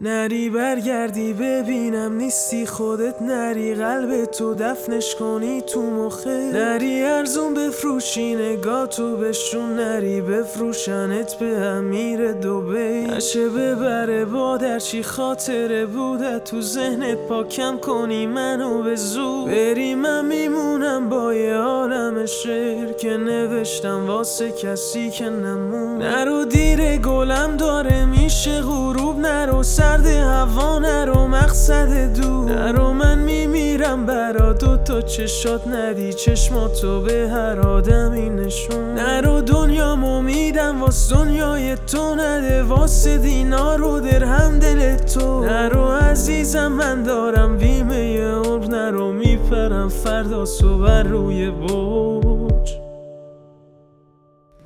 نری برگردی ببینم نیستی خودت نری قلب تو دفنش کنی تو مخه. نری ارزون بفروشی نگاه تو بشون. نری بفروشنت به امیر دوبی نشه ببره با چی خاطره بوده تو ذهنت. پاکم کنی منو به زود بری من میمونم با یه عالم شعر که نوشتم واسه کسی که نمون. نرو دیر گلم داره میشه غروب. نرو سرد هوا نرو مقصد دور. نرو من میمیرم برا دو تا چشات ندی. چشماتو به هر آدمی نشون. نرو دنیا میدم واس دنیای تو نده. واسه دینار در هم دل تو. نرو عزیزم من دارم بیمه عمر. نرو میپرم فردا صبح روی برج.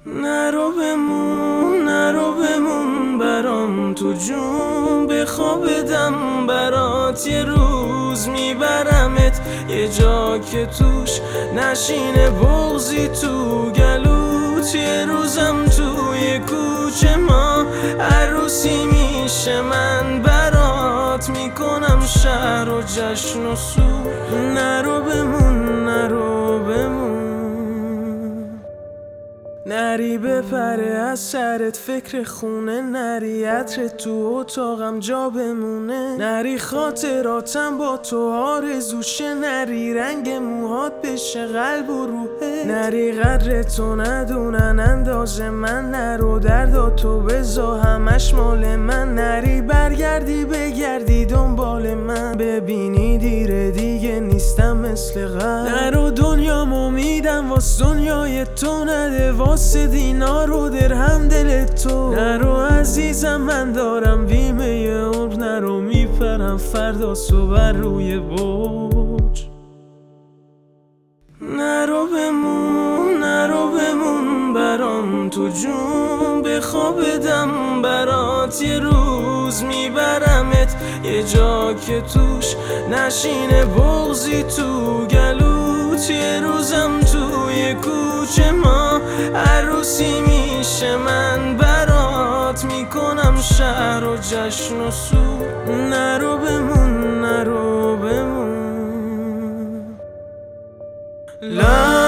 نرو بمون نرو بمون برام تو جون. بخوابدم برات یه روز میبرمت. یه جا که توش نشینه بغزی تو گلوت. یه روزم توی کوچه ما عروسی میشه. من برات می‌کنم شهر و جشن و سو. نری بپره از سرت فکر خونه نری. عطر تو اتاقم جا بمونه. نری خاطراتم با تو آرزوشه. نری رنگ موهات بشه قلب و روحه. نری قدر تو ندونن انداز من نرو دردا تو بزا. همش مال من. نری برگردی بگردی دنبال من. ببینی دیره دیگه نیستم مثل قبل. نرو میدم واس دنیای تو نده واسه دینار در هم دل تو. نرو عزیزم من دارم بیمه عمر نرو میپرم فردا صبح روی برج. نرو بمون نرو بمون برام تو جون بخوابدم برات یه روز میبرمت. یه جا که توش نشینه بغزی تو روزم کوچه ما عروسی میشه. من برات می‌کنم شهر و جشن و سو. نرو بمون نرو بمون. لا